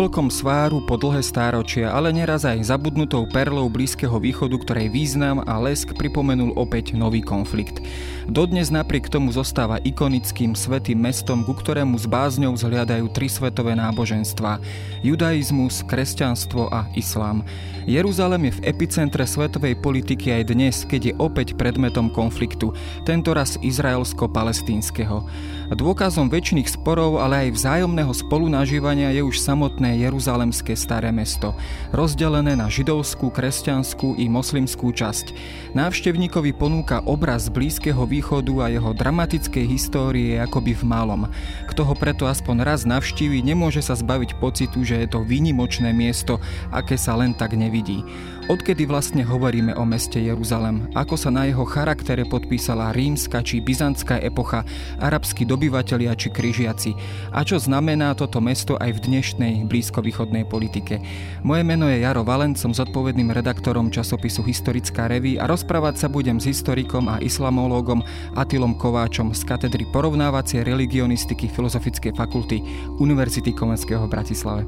jablkom sváru po dlhé stáročia, ale neraz aj zabudnutou perlou Blízkeho východu, ktorej význam a lesk pripomenul opäť nový konflikt. Dodnes napriek tomu zostáva ikonickým svetým mestom, ku ktorému s bázňou zhliadajú tri svetové náboženstva – judaizmus, kresťanstvo a islám. Jeruzalem je v epicentre svetovej politiky aj dnes, keď je opäť predmetom konfliktu, tentoraz izraelsko-palestínskeho. Dôkazom väčšiných sporov, ale aj vzájomného spolunažívania je už samotné Jeruzalemské staré mesto, rozdelené na židovskú, kresťanskú i moslimskú časť. Návštevníkovi ponúka obraz Blízkeho východu a jeho dramatickej histórie akoby v malom. Kto ho preto aspoň raz navštívi, nemôže sa zbaviť pocitu, že je to výnimočné miesto, aké sa len tak nevidí. Odkedy vlastne hovoríme o meste Jeruzalem? Ako sa na jeho charaktere podpísala rímska či byzantská epocha, arabskí dobyvatelia či križiaci? A čo znamená toto mesto aj v dnešnej blízkovýchodnej politike? Moje meno je Jaro Valent, som zodpovedným redaktorom časopisu Historická reví a rozprávať sa budem s historikom a islamológom Atilom Kováčom z katedry porovnávacie religionistiky Filozofickej fakulty Univerzity Komenského v Bratislave.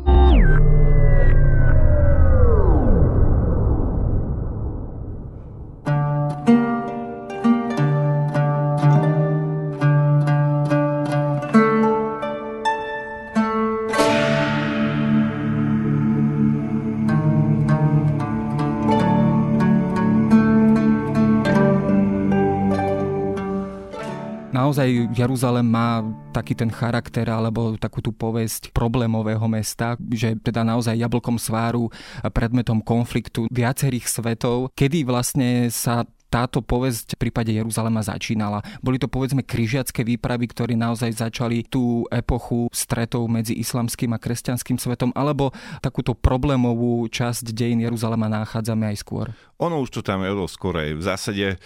Jeruzalem má taký ten charakter alebo takú tú povesť problémového mesta, že teda naozaj jablkom sváru predmetom konfliktu viacerých svetov, kedy vlastne sa táto povesť v prípade Jeruzalema začínala. Boli to povedzme križiacké výpravy, ktoré naozaj začali tú epochu stretov medzi islamským a kresťanským svetom, alebo takúto problémovú časť dejín Jeruzalema nachádzame aj skôr? Ono už to tam je skorej. V zásade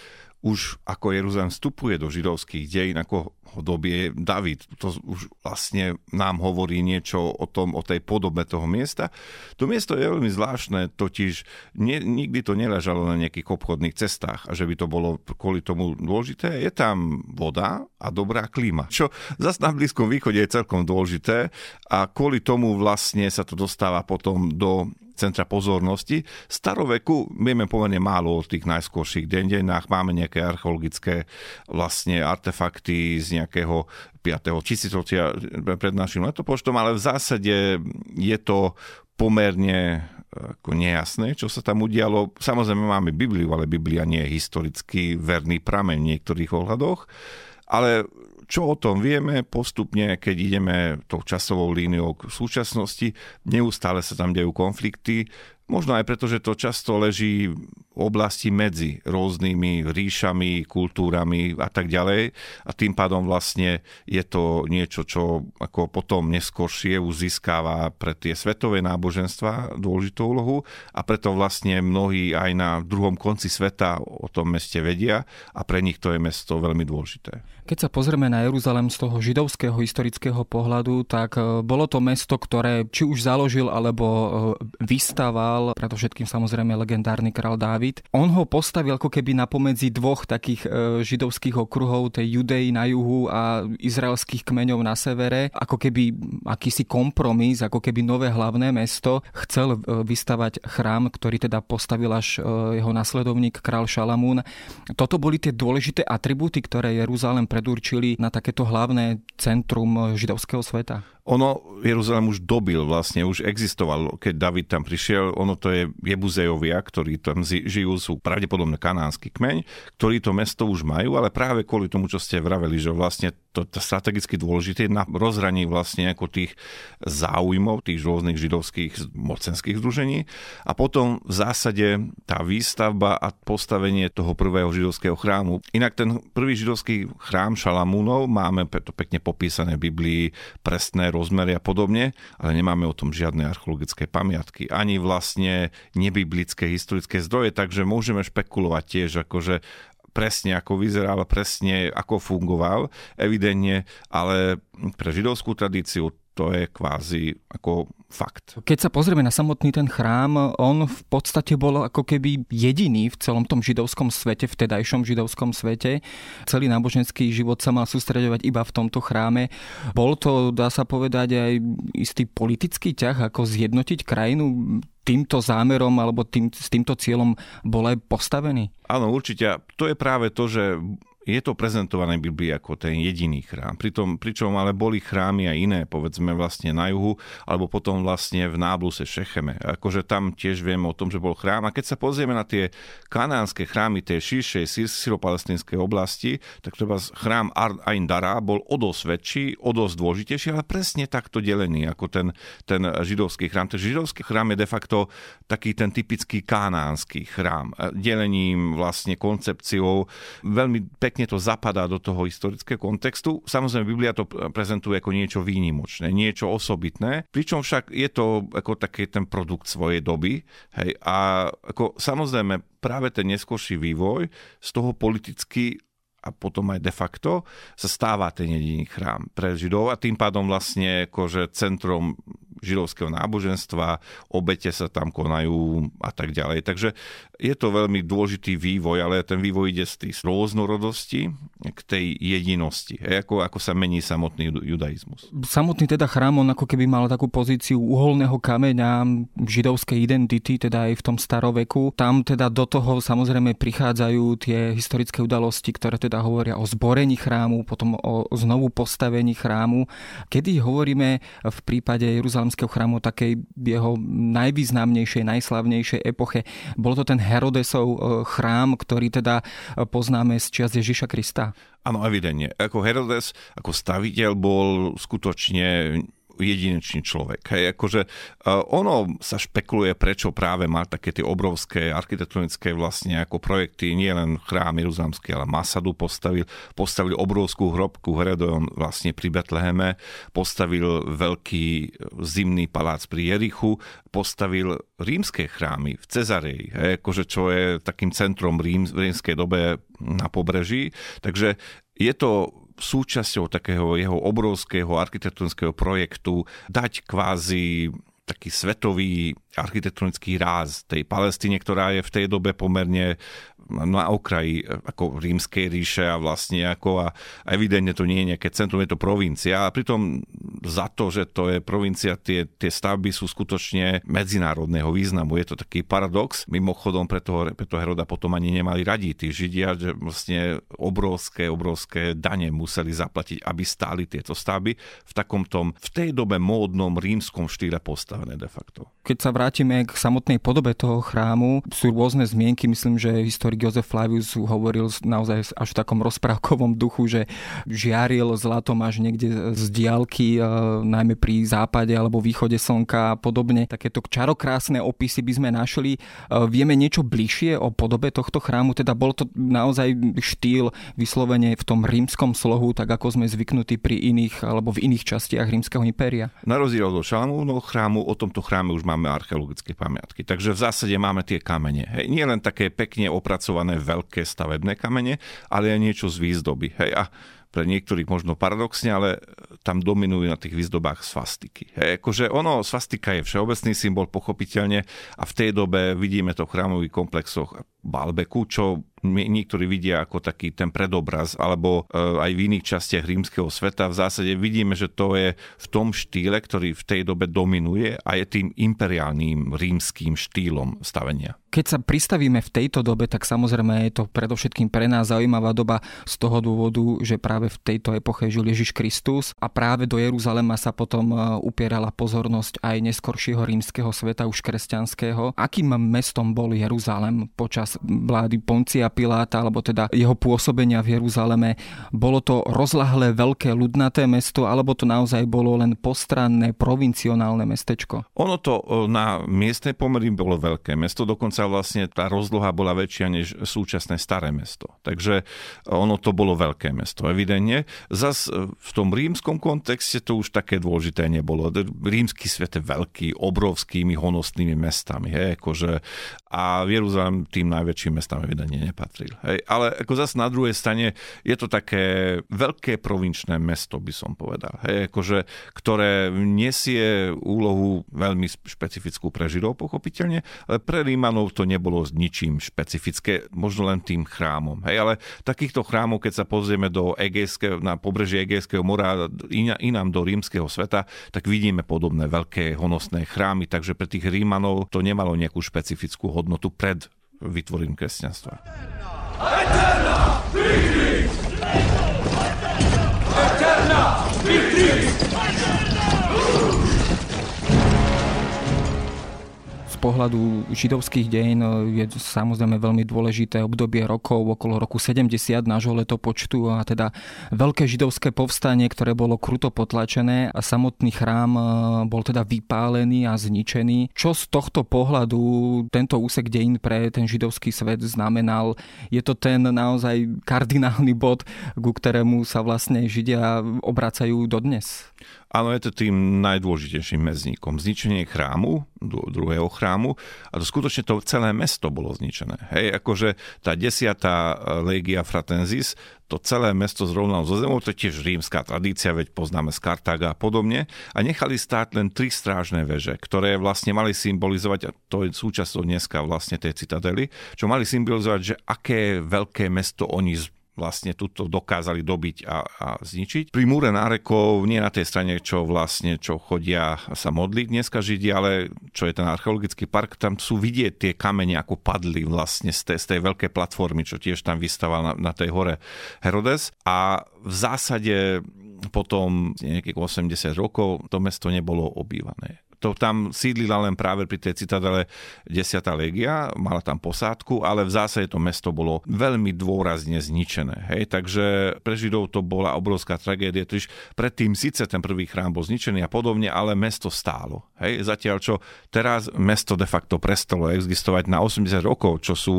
už ako Jeruzalem vstupuje do židovských dejín, ako ho dobie David. To už vlastne nám hovorí niečo o tom, o tej podobe toho miesta. To miesto je veľmi zvláštne, totiž nie, nikdy to neležalo na nejakých obchodných cestách a že by to bolo kvôli tomu dôležité. Je tam voda a dobrá klíma, čo zase na Blízkom východe je celkom dôležité a kvôli tomu vlastne sa to dostáva potom do centra pozornosti. Staroveku vieme pomerne málo o tých najskôrších dejinách. Máme nejaké archeologické vlastne artefakty z nejakého 5. tisícročia pred našim letopočtom, ale v zásade je to pomerne ako nejasné, čo sa tam udialo. Samozrejme máme Bibliu, ale Biblia nie je historicky verný prameň v niektorých ohľadoch. Ale čo o tom vieme postupne, keď ideme tou časovou líniou k súčasnosti, neustále sa tam dejú konflikty, Možno aj preto, že to často leží v oblasti medzi rôznymi ríšami, kultúrami a tak ďalej. A tým pádom vlastne je to niečo, čo ako potom neskôršie už získava pre tie svetové náboženstva dôležitú úlohu a preto vlastne mnohí aj na druhom konci sveta o tom meste vedia a pre nich to je mesto veľmi dôležité. Keď sa pozrieme na Jeruzalem z toho židovského historického pohľadu, tak e, bolo to mesto, ktoré či už založil alebo e, vystával preto predovšetkým samozrejme legendárny král Dávid. On ho postavil ako keby na pomedzi dvoch takých e, židovských okruhov, tej Judei na juhu a izraelských kmeňov na severe, ako keby akýsi kompromis, ako keby nové hlavné mesto. Chcel e, vystavať chrám, ktorý teda postavil až e, jeho nasledovník král Šalamún. Toto boli tie dôležité atribúty, ktoré Jeruzalem predurčili na takéto hlavné centrum židovského sveta ono, Jeruzalém už dobil vlastne, už existoval, keď David tam prišiel, ono to je Jebuzejovia, ktorí tam žijú, sú pravdepodobne kanánsky kmeň, ktorí to mesto už majú, ale práve kvôli tomu, čo ste vraveli, že vlastne to, to strategicky dôležité na rozhraní vlastne ako tých záujmov tých rôznych židovských mocenských združení a potom v zásade tá výstavba a postavenie toho prvého židovského chrámu. Inak ten prvý židovský chrám Šalamúnov máme to pekne popísané v Biblii, presné rozmery a podobne, ale nemáme o tom žiadne archeologické pamiatky, ani vlastne nebiblické historické zdroje, takže môžeme špekulovať tiež, akože presne ako vyzeral, presne ako fungoval, evidentne, ale pre židovskú tradíciu to je kvázi ako fakt. Keď sa pozrieme na samotný ten chrám, on v podstate bol ako keby jediný v celom tom židovskom svete, v tedajšom židovskom svete. Celý náboženský život sa mal sústredovať iba v tomto chráme. Bol to, dá sa povedať, aj istý politický ťah, ako zjednotiť krajinu týmto zámerom alebo tým, s týmto cieľom bol aj postavený? Áno, určite. To je práve to, že je to prezentované v Biblii ako ten jediný chrám. Pritom, pričom ale boli chrámy aj iné, povedzme vlastne na juhu, alebo potom vlastne v nábluse Šecheme. Akože tam tiež vieme o tom, že bol chrám. A keď sa pozrieme na tie kanánske chrámy tej širšej syropalestinskej oblasti, tak treba chrám Ain Dara bol o dosť väčší, o dosť dôležitejší, ale presne takto delený ako ten, ten židovský chrám. Takže židovský chrám je de facto taký ten typický kanánsky chrám. Delením vlastne koncepciou veľmi pekne pekne to zapadá do toho historického kontextu. Samozrejme, Biblia to prezentuje ako niečo výnimočné, niečo osobitné, pričom však je to ako taký ten produkt svojej doby. Hej, a ako samozrejme práve ten neskôrší vývoj z toho politicky a potom aj de facto sa stáva ten jediný chrám pre Židov a tým pádom vlastne akože centrom židovského náboženstva, obete sa tam konajú a tak ďalej. Takže je to veľmi dôležitý vývoj, ale ten vývoj ide z tej rôznorodosti k tej jedinosti. Ako, ako sa mení samotný judaizmus. Samotný teda chrám, on ako keby mal takú pozíciu uholného kameňa židovskej identity, teda aj v tom staroveku. Tam teda do toho samozrejme prichádzajú tie historické udalosti, ktoré teda hovoria o zborení chrámu, potom o znovu postavení chrámu. Kedy hovoríme v prípade Jeruzalemského chrámu takej jeho najvýznamnejšej, najslavnejšej epoche, bol to ten Herodesov e, chrám, ktorý teda e, poznáme z čias Ježiša Krista? Áno, evidentne. Ako Herodes, ako staviteľ bol skutočne jedinečný človek. Hej, akože uh, ono sa špekuluje, prečo práve má také tie obrovské architektonické vlastne ako projekty, nie len chrám Jeruzalemský, ale Masadu postavil, postavil obrovskú hrobku Herodon vlastne pri Betleheme, postavil veľký zimný palác pri Jerichu, postavil rímske chrámy v Cezareji, hej, akože čo je takým centrom rím, v rímskej dobe na pobreží. Takže je to súčasťou takého jeho obrovského architektonického projektu dať kvázi taký svetový architektonický ráz tej Palestíne, ktorá je v tej dobe pomerne na okraji ako rímskej ríše a vlastne ako a evidentne to nie je nejaké centrum, je to provincia a pritom za to, že to je provincia, tie, tie stavby sú skutočne medzinárodného významu. Je to taký paradox. Mimochodom, preto, preto Heroda potom ani nemali radí tí Židia, že vlastne obrovské, obrovské dane museli zaplatiť, aby stáli tieto stavby v takom tom, v tej dobe módnom rímskom štýle postavené de facto. Keď sa vrátime k samotnej podobe toho chrámu, sú rôzne zmienky, myslím, že historik Jozef Flavius hovoril naozaj až v takom rozprávkovom duchu, že žiaril zlatom až niekde z diálky, e, najmä pri západe alebo východe slnka a podobne. Takéto čarokrásne opisy by sme našli. E, vieme niečo bližšie o podobe tohto chrámu, teda bol to naozaj štýl vyslovene v tom rímskom slohu, tak ako sme zvyknutí pri iných alebo v iných častiach rímskeho impéria. Na rozdiel od Šalamúnov chrámu, o tomto chráme už máme archeologické pamiatky. Takže v zásade máme tie kamene. Hej. Nie len také pekne opracované veľké stavebné kamene, ale aj niečo z výzdoby. Hej. A pre niektorých možno paradoxne, ale tam dominujú na tých výzdobách svastiky. Hej, akože ono, svastika je všeobecný symbol pochopiteľne a v tej dobe vidíme to v chrámových komplexoch Balbeku, čo niektorí vidia ako taký ten predobraz, alebo e, aj v iných častiach rímskeho sveta. V zásade vidíme, že to je v tom štýle, ktorý v tej dobe dominuje a je tým imperiálnym rímským štýlom stavenia. Keď sa pristavíme v tejto dobe, tak samozrejme je to predovšetkým pre nás zaujímavá doba z toho dôvodu, že práve v tejto epoche žil Ježiš Kristus a práve do Jeruzalema sa potom e, upierala pozornosť aj neskoršieho rímskeho sveta, už kresťanského. Akým mestom bol Jeruzalem počas vlády Poncia Piláta, alebo teda jeho pôsobenia v Jeruzaleme. Bolo to rozlahlé, veľké, ľudnaté mesto, alebo to naozaj bolo len postranné, provincionálne mestečko? Ono to na miestnej pomery bolo veľké mesto, dokonca vlastne tá rozloha bola väčšia než súčasné staré mesto. Takže ono to bolo veľké mesto. Evidentne. Zas e, v tom rímskom kontexte to už také dôležité nebolo. Rímsky svet je veľký, obrovskými honosnými mestami. Hej, akože, a Jeruzalém tým najväčším mestám evidentne nepatril. Hej, ale ako zase na druhej strane je to také veľké provinčné mesto, by som povedal. Hej, akože, ktoré nesie úlohu veľmi špecifickú pre Židov, pochopiteľne, ale pre Rímanov to nebolo s ničím špecifické, možno len tým chrámom. Hej, ale takýchto chrámov, keď sa pozrieme do Egejského, na pobrežie Egejského mora, inám do rímskeho sveta, tak vidíme podobné veľké honosné chrámy, takže pre tých Rímanov to nemalo nejakú špecifickú hodnotu pred vytvorením kresťanstva. Eterna, pohľadu židovských dejín je samozrejme veľmi dôležité obdobie rokov okolo roku 70 nášho letopočtu a teda veľké židovské povstanie, ktoré bolo kruto potlačené a samotný chrám e, bol teda vypálený a zničený. Čo z tohto pohľadu tento úsek dejín pre ten židovský svet znamenal? Je to ten naozaj kardinálny bod, ku ktorému sa vlastne Židia obracajú dodnes? Áno, je to tým najdôležitejším mezníkom. Zničenie chrámu, druhého chrámu, a to skutočne to celé mesto bolo zničené. Hej, akože tá desiatá legia Fratenzis, to celé mesto zrovnalo zo zemou, to je tiež rímska tradícia, veď poznáme z Kartága a podobne, a nechali stáť len tri strážne veže, ktoré vlastne mali symbolizovať, a to je súčasťou dneska vlastne tej citadely, čo mali symbolizovať, že aké veľké mesto oni vlastne tuto dokázali dobiť a, a zničiť. Pri múre nárekov nie na tej strane, čo vlastne, čo chodia sa modliť dneska Židia, ale čo je ten archeologický park, tam sú vidieť tie kamene, ako padli vlastne z tej, z tej veľkej platformy, čo tiež tam vystaval na, na tej hore Herodes. A v zásade potom nejakých 80 rokov to mesto nebolo obývané to tam sídlila len práve pri tej citadele 10. legia, mala tam posádku, ale v zásade to mesto bolo veľmi dôrazne zničené. Hej? Takže pre Židov to bola obrovská tragédia, totiž predtým síce ten prvý chrám bol zničený a podobne, ale mesto stálo. Hej? Zatiaľ, čo teraz mesto de facto prestalo existovať na 80 rokov, čo sú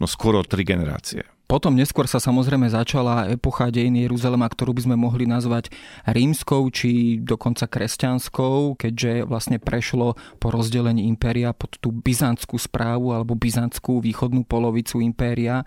no, skoro tri generácie. Potom neskôr sa samozrejme začala epocha dejiny Jeruzalema, ktorú by sme mohli nazvať rímskou či dokonca kresťanskou, keďže vlastne prešlo po rozdelení impéria pod tú byzantskú správu alebo byzantskú východnú polovicu impéria.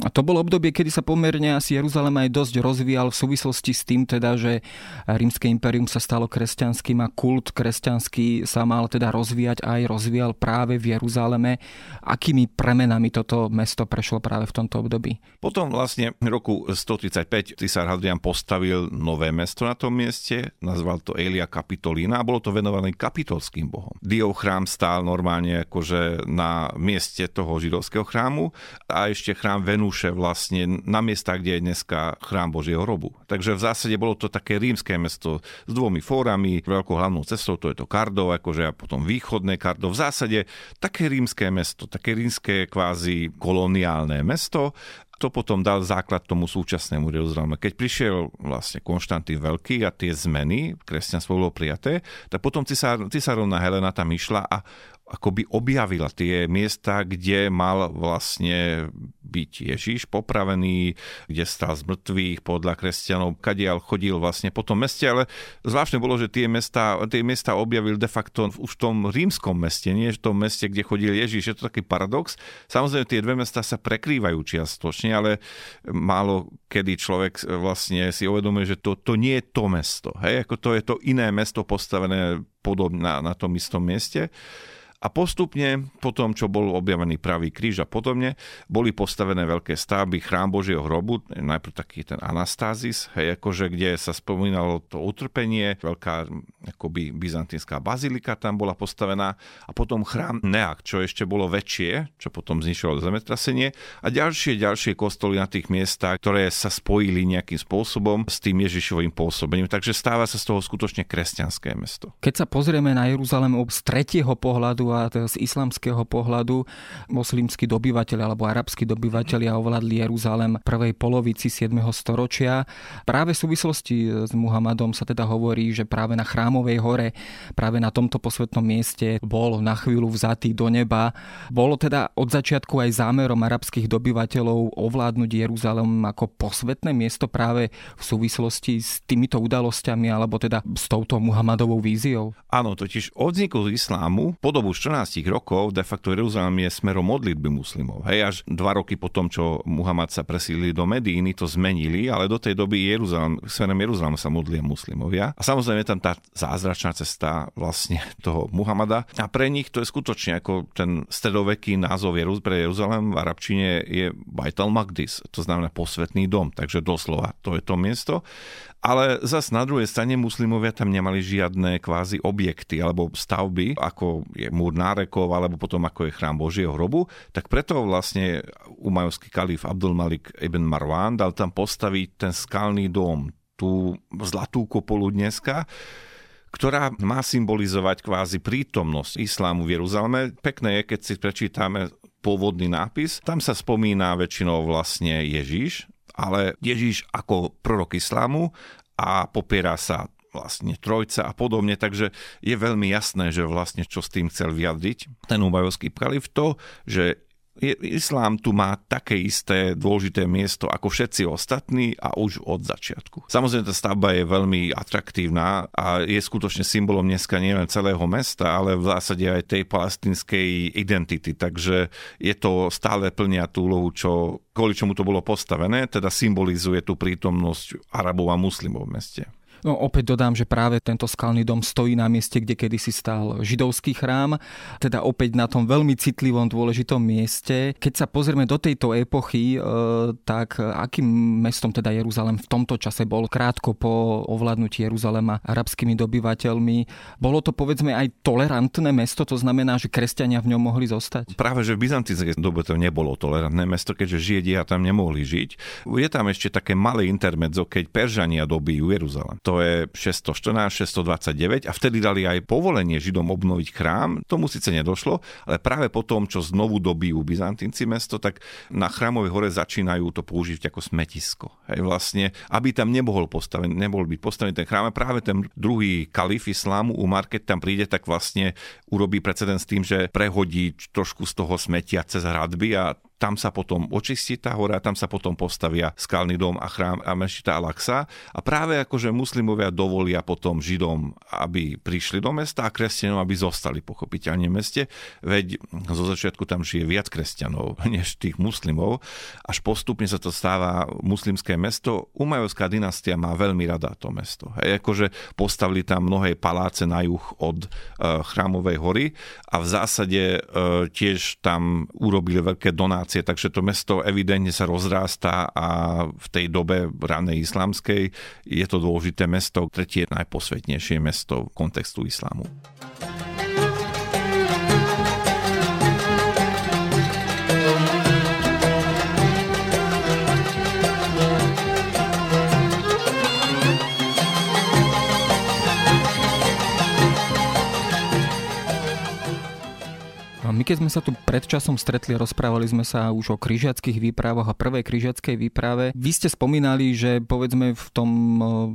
A to bolo obdobie, kedy sa pomerne asi Jeruzalem aj dosť rozvíjal v súvislosti s tým teda, že rímske impérium sa stalo kresťanským a kult kresťanský sa mal teda rozvíjať aj rozvíjal práve v Jeruzaleme. Akými premenami toto mesto prešlo práve v tomto období? Potom vlastne v roku 135 cisár Hadrian postavil nové mesto na tom mieste, nazval to Elia Kapitolína a bolo to venované kapitolským bohom. Diov chrám stál normálne akože na mieste toho židovského chrámu a ešte chrám Venúše vlastne na miestach, kde je dneska chrám Božieho robu. Takže v zásade bolo to také rímske mesto s dvomi fórami, veľkou hlavnou cestou, to je to Kardo, akože a potom východné Kardo. V zásade také rímske mesto, také rímske kvázi koloniálne mesto to potom dal základ tomu súčasnému Jeruzaleme. Keď prišiel vlastne Konštantín Veľký a tie zmeny, kresťanstvo bolo prijaté, tak potom cisár, cisárovna Helena tam išla a akoby objavila tie miesta, kde mal vlastne byť Ježiš popravený, kde stal z mŕtvych podľa kresťanov, kadiaľ chodil vlastne po tom meste, ale zvláštne bolo, že tie mesta, tie mesta objavil de facto už v tom rímskom meste, nie v tom meste, kde chodil Ježiš. Je to taký paradox. Samozrejme, tie dve mesta sa prekrývajú čiastočne, ale málo kedy človek vlastne si uvedomuje, že to, to nie je to mesto. Hej? Ako to je to iné mesto postavené podobne na, na tom istom mieste. A postupne, po tom, čo bol objavený pravý kríž a podobne, boli postavené veľké stavby chrám Božieho hrobu, najprv taký ten Anastázis, hej, akože, kde sa spomínalo to utrpenie, veľká akoby byzantinská bazilika tam bola postavená a potom chrám Neak, čo ešte bolo väčšie, čo potom znišilo zemetrasenie a ďalšie, ďalšie kostoly na tých miestach, ktoré sa spojili nejakým spôsobom s tým Ježišovým pôsobením. Takže stáva sa z toho skutočne kresťanské mesto. Keď sa pozrieme na Jeruzalem z tretieho pohľadu a z islamského pohľadu moslimskí dobyvateľi alebo arabskí dobyvateľia ovládli Jeruzalem prvej polovici 7. storočia. Práve v súvislosti s Muhammadom sa teda hovorí, že práve na Chrámovej hore, práve na tomto posvetnom mieste bol na chvíľu vzatý do neba. Bolo teda od začiatku aj zámerom arabských dobyvateľov ovládnuť Jeruzalem ako posvetné miesto práve v súvislosti s týmito udalosťami alebo teda s touto Muhammadovou víziou? Áno, totiž od vzniku islámu po dobu 14 rokov de facto Jeruzalem je smerom modlitby muslimov. Hej, až dva roky po tom, čo Muhammad sa presídli do Medíny, to zmenili, ale do tej doby Jeruzalem, smerom Jeruzalem sa modlia muslimovia. A samozrejme je tam tá zázračná cesta vlastne toho Muhammada. A pre nich to je skutočne ako ten stredoveký názov Jeruz, pre Jeruzalem v arabčine je Baital Magdis, to znamená posvetný dom, takže doslova to je to miesto. Ale zas na druhej strane muslimovia tam nemali žiadne kvázi objekty alebo stavby, ako je múr nárekov alebo potom ako je chrám Božieho hrobu, tak preto vlastne umajovský kalif Abdul Malik ibn Marwan dal tam postaviť ten skalný dom, tú zlatú kopolu dneska, ktorá má symbolizovať kvázi prítomnosť islámu v Jeruzaleme. Pekné je, keď si prečítame pôvodný nápis. Tam sa spomína väčšinou vlastne Ježíš, ale Ježíš ako prorok islámu a popiera sa vlastne trojca a podobne, takže je veľmi jasné, že vlastne čo s tým chcel vyjadriť ten ubajovský kalif to, že islám tu má také isté dôležité miesto ako všetci ostatní a už od začiatku. Samozrejme, tá stavba je veľmi atraktívna a je skutočne symbolom dneska nielen celého mesta, ale v zásade aj tej palestinskej identity. Takže je to stále plnia tú úlohu, čo, kvôli čomu to bolo postavené, teda symbolizuje tú prítomnosť Arabov a muslimov v meste. No opäť dodám, že práve tento skalný dom stojí na mieste, kde kedysi stál židovský chrám, teda opäť na tom veľmi citlivom, dôležitom mieste. Keď sa pozrieme do tejto epochy, e, tak akým mestom teda Jeruzalem v tomto čase bol krátko po ovládnutí Jeruzalema arabskými dobyvateľmi? Bolo to povedzme aj tolerantné mesto, to znamená, že kresťania v ňom mohli zostať? Práve, že v byzantinskej dobe to nebolo tolerantné mesto, keďže Židia tam nemohli žiť. Je tam ešte také malé intermedzo, keď Peržania dobijú Jeruzalem to je 614, 629 a vtedy dali aj povolenie Židom obnoviť chrám. Tomu síce nedošlo, ale práve po tom, čo znovu dobijú Byzantinci mesto, tak na chrámovej hore začínajú to použiť ako smetisko. Hej, vlastne, aby tam nemohol, postavený, nebol byť postavený ten chrám. A práve ten druhý kalif islámu, Umar, keď tam príde, tak vlastne urobí precedens tým, že prehodí trošku z toho smetia cez hradby a tam sa potom očistí tá hora, tam sa potom postavia skalný dom a chrám a mešita Al-Aqsa a práve akože muslimovia dovolia potom Židom, aby prišli do mesta a kresťanom, aby zostali pochopiteľne v meste, veď zo začiatku tam žije viac kresťanov než tých muslimov, až postupne sa to stáva muslimské mesto. Umajovská dynastia má veľmi rada to mesto. Hej, akože postavili tam mnohé paláce na juh od uh, chrámovej hory a v zásade uh, tiež tam urobili veľké donácie civilizácie, takže to mesto evidentne sa rozrástá a v tej dobe ranej islamskej je to dôležité mesto, tretie najposvetnejšie mesto kontextu islámu. My keď sme sa tu pred časom stretli, rozprávali sme sa už o križiackých výpravách a prvej križiackej výprave. Vy ste spomínali, že povedzme v tom 11.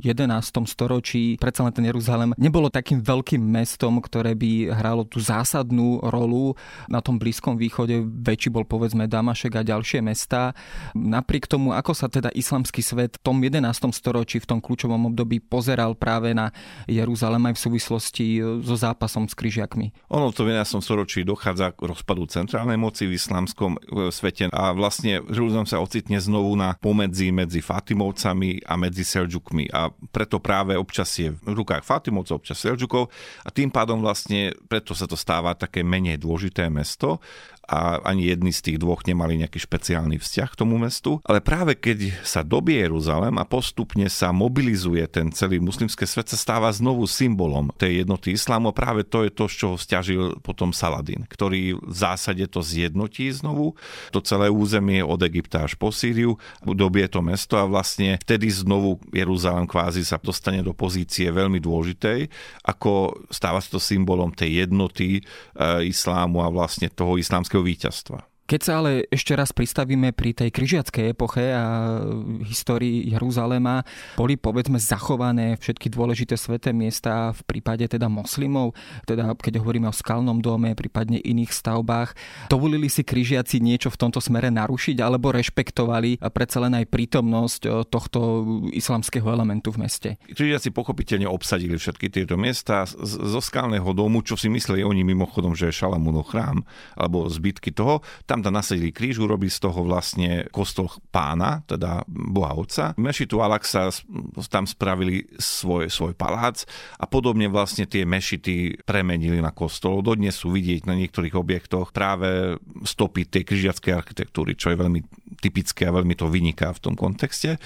storočí predsa len ten Jeruzalem nebolo takým veľkým mestom, ktoré by hralo tú zásadnú rolu na tom Blízkom východe. Väčší bol povedzme Damašek a ďalšie mesta. Napriek tomu, ako sa teda islamský svet v tom 11. storočí, v tom kľúčovom období pozeral práve na Jeruzalem aj v súvislosti so zápasom s križiakmi. Ono v tom 11. storočí dochádza rozpadu centrálnej moci v islamskom e, svete. A vlastne Jeruzalem sa ocitne znovu na pomedzi medzi Fatimovcami a medzi Selžukmi a preto práve občas je v rukách Fatimovcov, občas Selžukov a tým pádom vlastne preto sa to stáva také menej dôležité mesto a ani jedný z tých dvoch nemali nejaký špeciálny vzťah k tomu mestu. Ale práve keď sa dobie Jeruzalem a postupne sa mobilizuje ten celý muslimský svet, sa stáva znovu symbolom tej jednoty islámu. Práve to je to, z čoho stiažil potom Saladin, ktorý v zásade to zjednotí znovu, to celé územie od Egypta až po Sýriu, dobie to mesto a vlastne vtedy znovu Jeruzalem kvázi sa dostane do pozície veľmi dôležitej, ako stáva sa to symbolom tej jednoty e, islámu a vlastne toho islámskeho víťazstva. Keď sa ale ešte raz pristavíme pri tej križiackej epoche a histórii Jeruzalema, boli povedzme zachované všetky dôležité sveté miesta v prípade teda moslimov, teda keď hovoríme o skalnom dome, prípadne iných stavbách. Dovolili si križiaci niečo v tomto smere narušiť alebo rešpektovali predsa len aj prítomnosť eh, tohto islamského elementu v meste? Križiaci pochopiteľne obsadili všetky tieto miesta zo skalného domu, čo si mysleli oni mimochodom, že je Šalamúnov chrám alebo zbytky toho tam tam nasadili kríž, urobili z toho vlastne kostol pána, teda Boha Otca. Mešitu Alaksa tam spravili svoj, svoj palác a podobne vlastne tie mešity premenili na kostol. Dodnes sú vidieť na niektorých objektoch práve stopy tej križiackej architektúry, čo je veľmi typické a veľmi to vyniká v tom kontexte.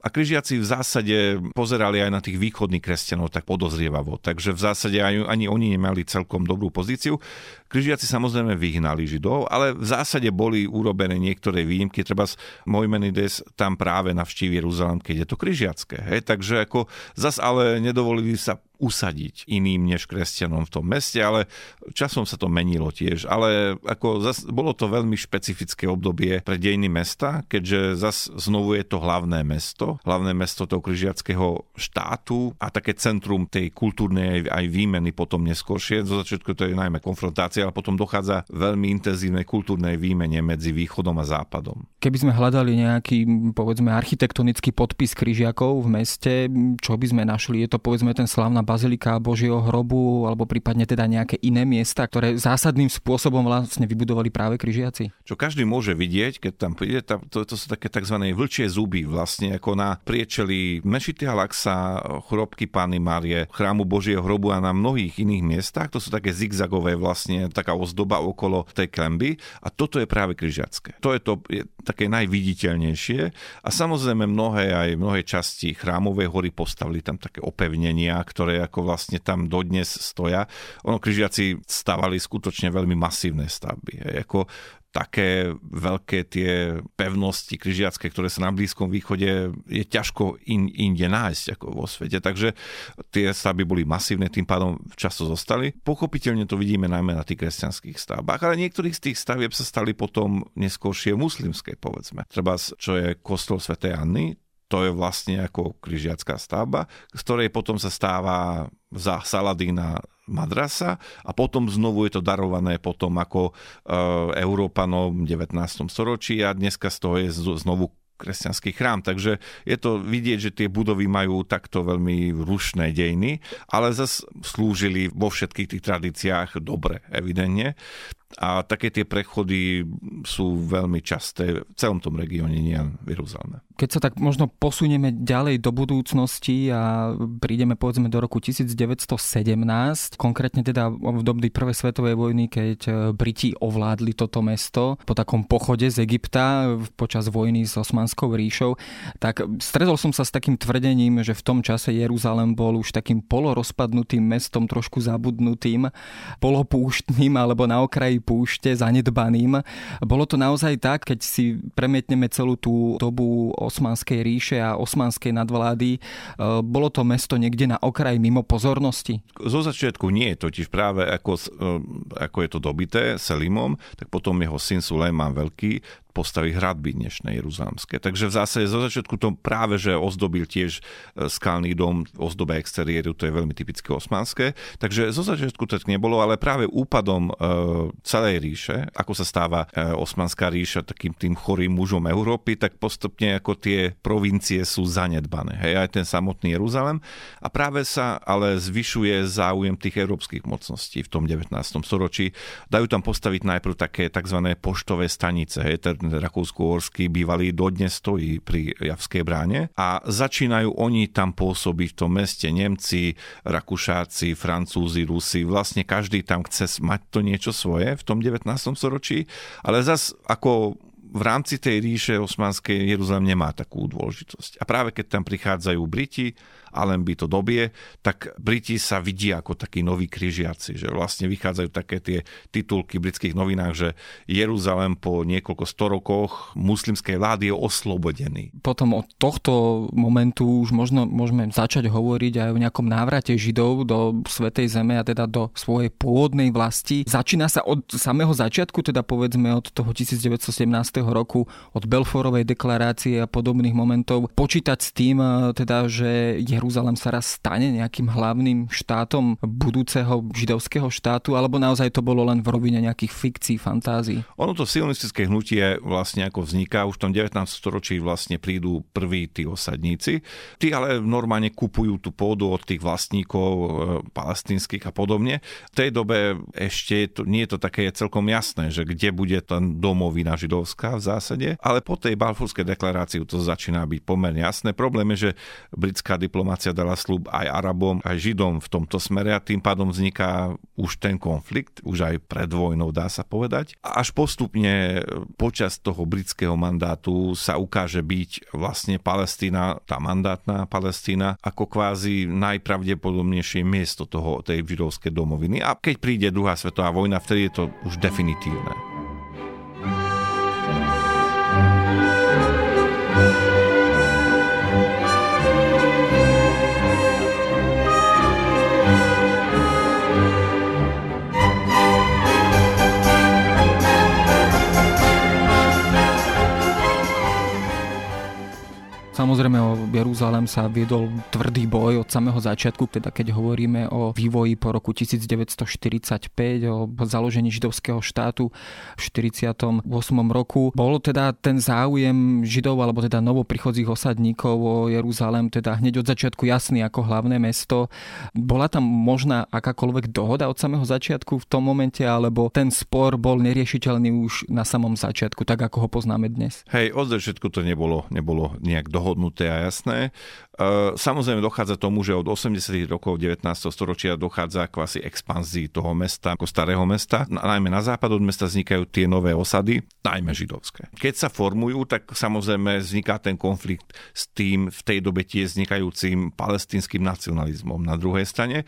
A križiaci v zásade pozerali aj na tých východných kresťanov tak podozrievavo. Takže v zásade ani, ani oni nemali celkom dobrú pozíciu. Križiaci samozrejme vyhnali Židov, ale v zásade boli urobené niektoré výnimky. Treba Mojmenides tam práve navštívi Jeruzalém, keď je to križiacké. Hej? Takže ako zas ale nedovolili sa usadiť iným než kresťanom v tom meste, ale časom sa to menilo tiež. Ale ako zas, bolo to veľmi špecifické obdobie pre dejiny mesta, keďže zas znovu je to hlavné mesto, hlavné mesto toho križiackého štátu a také centrum tej kultúrnej aj výmeny potom neskôršie. Zo začiatku to je najmä konfrontácia, ale potom dochádza veľmi intenzívnej kultúrnej výmene medzi východom a západom. Keby sme hľadali nejaký, povedzme, architektonický podpis križiakov v meste, čo by sme našli? Je to povedzme ten slavná bazilika Božieho hrobu alebo prípadne teda nejaké iné miesta, ktoré zásadným spôsobom vlastne vybudovali práve križiaci? Čo každý môže vidieť, keď tam príde, to, to sú také tzv. vlčie zuby vlastne ako na priečeli Mešity Alaxa, chrobky Pány Márie, chrámu Božieho hrobu a na mnohých iných miestach. To sú také zigzagové vlastne, taká ozdoba okolo tej klemby a toto je práve križiacké. To je to je také najviditeľnejšie a samozrejme mnohé aj mnohé časti chrámovej hory postavili tam také opevnenia, ktoré ako vlastne tam dodnes stoja. Ono križiaci stavali skutočne veľmi masívne stavby. Hej. Ako také veľké tie pevnosti križiacké, ktoré sa na Blízkom východe je ťažko in, inde nájsť ako vo svete. Takže tie stavby boli masívne, tým pádom často zostali. Pochopiteľne to vidíme najmä na tých kresťanských stavbách, ale niektorých z tých stavieb sa stali potom neskôršie muslimské, povedzme. Treba, čo je kostol svätej Anny, to je vlastne ako križiacká stavba, z ktorej potom sa stáva za Saladína madrasa a potom znovu je to darované potom ako e, Európanom v 19. storočí a dneska z toho je znovu kresťanský chrám. Takže je to vidieť, že tie budovy majú takto veľmi rušné dejiny, ale zase slúžili vo všetkých tých tradíciách dobre, evidentne. A také tie prechody sú veľmi časté v celom tom regióne, nie v Jeruzaleme. Keď sa tak možno posunieme ďalej do budúcnosti a prídeme povedzme do roku 1917, konkrétne teda v dobdy Prvej svetovej vojny, keď e, Briti ovládli toto mesto po takom pochode z Egypta počas vojny s Osmanskou ríšou, tak stredol som sa s takým tvrdením, že v tom čase Jeruzalem bol už takým polorozpadnutým mestom, trošku zabudnutým, polopúštnym alebo na okraji púšte zanedbaným. Bolo to naozaj tak, keď si premietneme celú tú dobu Osmanskej ríše a osmanskej nadvlády, e, bolo to mesto niekde na okraji mimo pozornosti? Zo začiatku nie, totiž práve ako, e, ako je to dobité Selimom, tak potom jeho syn Sulejman Veľký postaví hradby dnešné jeruzalemské. Takže v zásade zo začiatku to práve, že ozdobil tiež e, skalný dom, ozdoba exteriéru, to je veľmi typické osmanské. Takže zo začiatku to tak nebolo, ale práve úpadom e, celej ríše, ako sa stáva e, osmanská ríša takým tým chorým mužom Európy, tak postupne ako tie provincie sú zanedbané. Hej, aj ten samotný Jeruzalem. A práve sa ale zvyšuje záujem tých európskych mocností v tom 19. storočí. Dajú tam postaviť najprv také tzv. poštové stanice. Hej, Rakúsko-Orský bývalý dodnes stojí pri Javskej bráne a začínajú oni tam pôsobiť v tom meste Nemci, Rakúšáci, Francúzi, Rusi, vlastne každý tam chce mať to niečo svoje v tom 19. storočí, ale zas ako v rámci tej ríše osmanskej Jeruzalem nemá takú dôležitosť. A práve keď tam prichádzajú Briti, a len by to dobie, tak Briti sa vidia ako takí noví križiaci, že vlastne vychádzajú také tie titulky v britských novinách, že Jeruzalem po niekoľko sto rokoch muslimskej vlády je oslobodený. Potom od tohto momentu už možno môžeme začať hovoriť aj o nejakom návrate Židov do Svetej Zeme a teda do svojej pôvodnej vlasti. Začína sa od samého začiatku, teda povedzme od toho 1917 roku, od Belforovej deklarácie a podobných momentov, počítať s tým, teda, že je Jeruzalem sa raz stane nejakým hlavným štátom budúceho židovského štátu, alebo naozaj to bolo len v rovine nejakých fikcií, fantázií? Ono to sionistické hnutie vlastne ako vzniká, už v tom 19. storočí vlastne prídu prví tí osadníci. Tí ale normálne kupujú tú pôdu od tých vlastníkov e, palestinských a podobne. V tej dobe ešte to, nie je to také celkom jasné, že kde bude tá domovina židovská v zásade, ale po tej Balfurskej deklarácii to začína byť pomerne jasné. Problém je, že britská diplomácia diplomácia dala slub aj Arabom, aj Židom v tomto smere a tým pádom vzniká už ten konflikt, už aj pred vojnou dá sa povedať. A až postupne počas toho britského mandátu sa ukáže byť vlastne Palestína, tá mandátna Palestína, ako kvázi najpravdepodobnejšie miesto toho, tej židovskej domoviny. A keď príde druhá svetová vojna, vtedy je to už definitívne. Samozrejme o Jeruzalém sa viedol tvrdý boj od samého začiatku, teda keď hovoríme o vývoji po roku 1945, o založení židovského štátu v 48. roku. Bolo teda ten záujem židov alebo teda novoprichodzích osadníkov o Jeruzalém teda hneď od začiatku jasný ako hlavné mesto. Bola tam možná akákoľvek dohoda od samého začiatku v tom momente, alebo ten spor bol neriešiteľný už na samom začiatku, tak ako ho poznáme dnes? Hej, od začiatku to nebolo, nebolo nejak dohoda dohodnuté a jasné. E, samozrejme dochádza tomu, že od 80. rokov 19. storočia dochádza k asi expanzii toho mesta, ako starého mesta. Najmä na západ od mesta vznikajú tie nové osady, najmä židovské. Keď sa formujú, tak samozrejme vzniká ten konflikt s tým v tej dobe tiež vznikajúcim palestinským nacionalizmom. Na druhej strane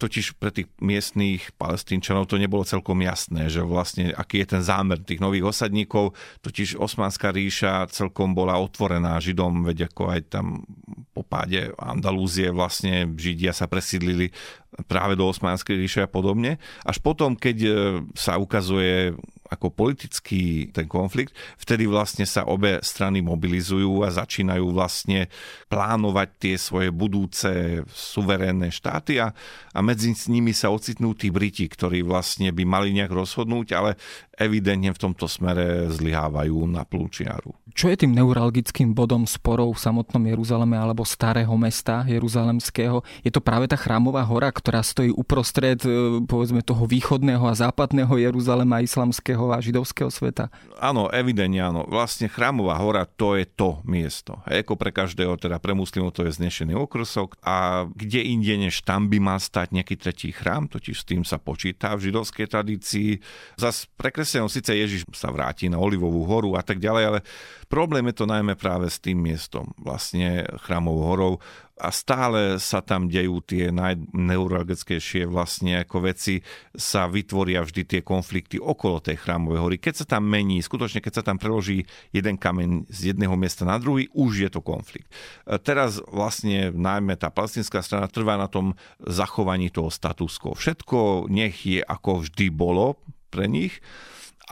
totiž pre tých miestných palestínčanov to nebolo celkom jasné, že vlastne aký je ten zámer tých nových osadníkov, totiž Osmanská ríša celkom bola otvorená Židom, veď ako aj tam po páde Andalúzie vlastne Židia sa presídlili práve do Osmanskej ríše a podobne. Až potom, keď e, sa ukazuje ako politický ten konflikt, vtedy vlastne sa obe strany mobilizujú a začínajú vlastne plánovať tie svoje budúce suverénne štáty a, a medzi nimi sa ocitnú tí Briti, ktorí vlastne by mali nejak rozhodnúť, ale evidentne v tomto smere zlyhávajú na plúčiaru. Čo je tým neuralgickým bodom sporov v samotnom Jeruzaleme alebo starého mesta jeruzalemského? Je to práve tá chrámová hora, ktorá stojí uprostred e, povedzme toho východného a západného Jeruzalema islamského a židovského sveta? Áno, evidentne áno. Vlastne chrámová hora to je to miesto. Eko pre každého, teda pre muslimov to je znešený okrsok a kde inde než tam by mal stať nejaký tretí chrám, totiž s tým sa počíta v židovskej tradícii. Zas pre kresťanov síce Ježiš sa vráti na Olivovú horu a tak ďalej, ale Problém je to najmä práve s tým miestom, vlastne chrámovou horou a stále sa tam dejú tie najneurologickejšie vlastne ako veci, sa vytvoria vždy tie konflikty okolo tej chrámovej hory. Keď sa tam mení, skutočne keď sa tam preloží jeden kameň z jedného miesta na druhý, už je to konflikt. Teraz vlastne najmä tá palestinská strana trvá na tom zachovaní toho status quo. Všetko nech je ako vždy bolo pre nich,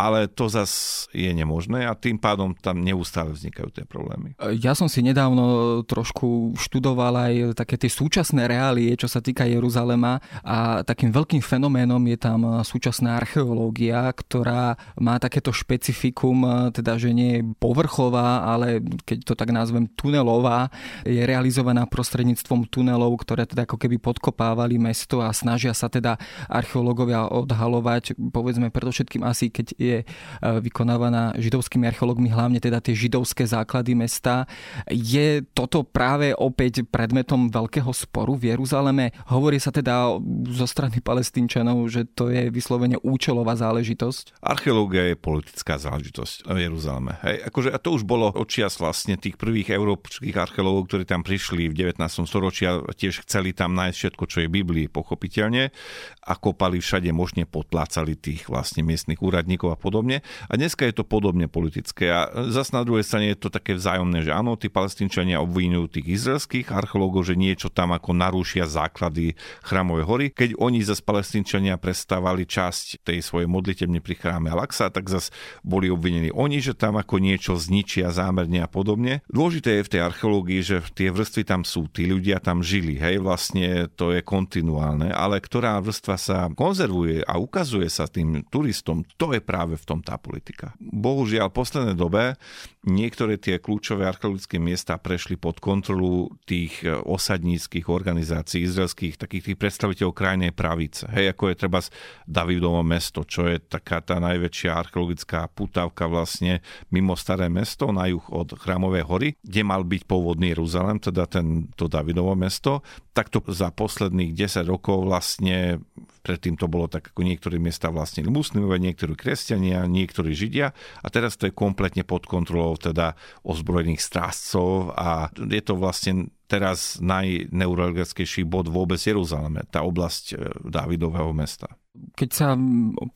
ale to zas je nemožné a tým pádom tam neustále vznikajú tie problémy. Ja som si nedávno trošku študoval aj také tie súčasné reálie, čo sa týka Jeruzalema a takým veľkým fenoménom je tam súčasná archeológia, ktorá má takéto špecifikum, teda že nie je povrchová, ale keď to tak nazvem tunelová, je realizovaná prostredníctvom tunelov, ktoré teda ako keby podkopávali mesto a snažia sa teda archeológovia odhalovať, povedzme predovšetkým asi, keď je je e, vykonávaná židovskými archeológmi, hlavne teda tie židovské základy mesta. Je toto práve opäť predmetom veľkého sporu v Jeruzaleme? Hovorí sa teda zo strany palestínčanov, že to je vyslovene účelová záležitosť? Archeológia je politická záležitosť v Jeruzaleme. Hej, akože, a to už bolo očias vlastne tých prvých európskych archeológov, ktorí tam prišli v 19. storočí a tiež chceli tam nájsť všetko, čo je v Biblii, pochopiteľne a kopali všade možne, potlácali tých vlastne miestnych úradníkov a podobne. A dneska je to podobne politické. A zas na druhej strane je to také vzájomné, že áno, tí palestínčania obvinujú tých izraelských archeológov, že niečo tam ako narúšia základy chrámovej hory. Keď oni zase palestínčania prestávali časť tej svojej modlitebne pri chráme Al-Aqsa, tak zase boli obvinení oni, že tam ako niečo zničia zámerne a podobne. Dôležité je v tej archeológii, že tie vrstvy tam sú, tí ľudia tam žili, hej, vlastne to je kontinuálne, ale ktorá vrstva sa konzervuje a ukazuje sa tým turistom, to je práve v tom tá politika. Bohužiaľ, v poslednej dobe niektoré tie kľúčové archeologické miesta prešli pod kontrolu tých e, osadníckých organizácií, izraelských, takých tých predstaviteľov krajnej pravice. Hej, ako je treba Davidovo mesto, čo je taká tá najväčšia archeologická putavka vlastne mimo staré mesto na juh od Chrámovej hory, kde mal byť pôvodný Jeruzalem, teda ten, to Davidovo mesto. Takto za posledných 10 rokov vlastne Predtým to bolo tak, ako niektoré miesta vlastnili muslimovia, niektorí kresťania, niektorí židia a teraz to je kompletne pod kontrolou teda ozbrojených strážcov a je to vlastne teraz najneurologickejší bod vôbec Jeruzaleme, tá oblasť e, Dávidového mesta. Keď sa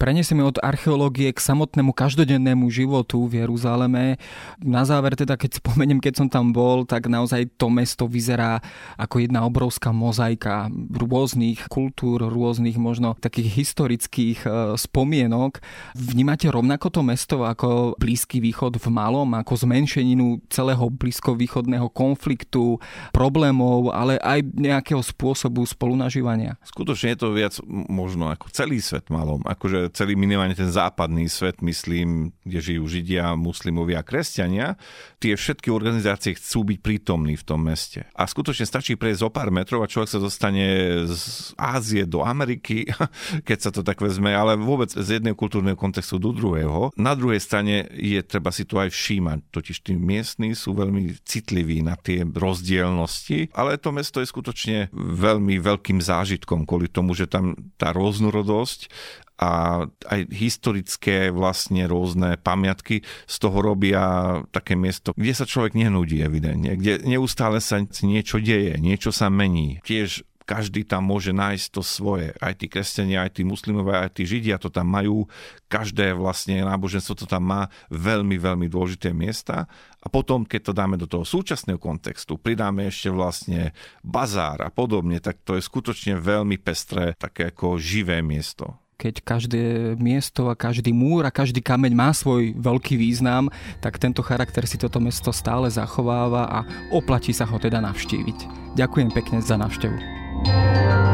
prenesieme od archeológie k samotnému každodennému životu v Jeruzaleme, na záver teda, keď spomeniem, keď som tam bol, tak naozaj to mesto vyzerá ako jedna obrovská mozaika rôznych kultúr, rôznych možno takých historických e, spomienok. Vnímate rovnako to mesto ako Blízky východ v malom, ako zmenšeninu celého blízkovýchodného konfliktu, problémov, ale aj nejakého spôsobu spolunažívania? Skutočne je to viac možno ako celý svet malom, akože celý minimálne ten západný svet, myslím, kde žijú Židia, muslimovia a kresťania, tie všetky organizácie chcú byť prítomní v tom meste. A skutočne stačí prejsť zo pár metrov a človek sa dostane z Ázie do Ameriky, keď sa to tak vezme, ale vôbec z jedného kultúrneho kontextu do druhého. Na druhej strane je treba si to aj všímať, totiž tí miestni sú veľmi citliví na tie rozdielnosti, ale to mesto je skutočne veľmi veľkým zážitkom kvôli tomu, že tam tá rôznorodosť dosť a aj historické vlastne rôzne pamiatky z toho robia také miesto, kde sa človek nenudí evidentne, kde neustále sa niečo deje, niečo sa mení. Tiež každý tam môže nájsť to svoje. Aj tí kresťania, aj tí muslimové, aj tí židia to tam majú. Každé vlastne náboženstvo to tam má veľmi, veľmi dôležité miesta. A potom, keď to dáme do toho súčasného kontextu, pridáme ešte vlastne bazár a podobne, tak to je skutočne veľmi pestré, také ako živé miesto keď každé miesto a každý múr a každý kameň má svoj veľký význam, tak tento charakter si toto mesto stále zachováva a oplatí sa ho teda navštíviť. Ďakujem pekne za návštevu. To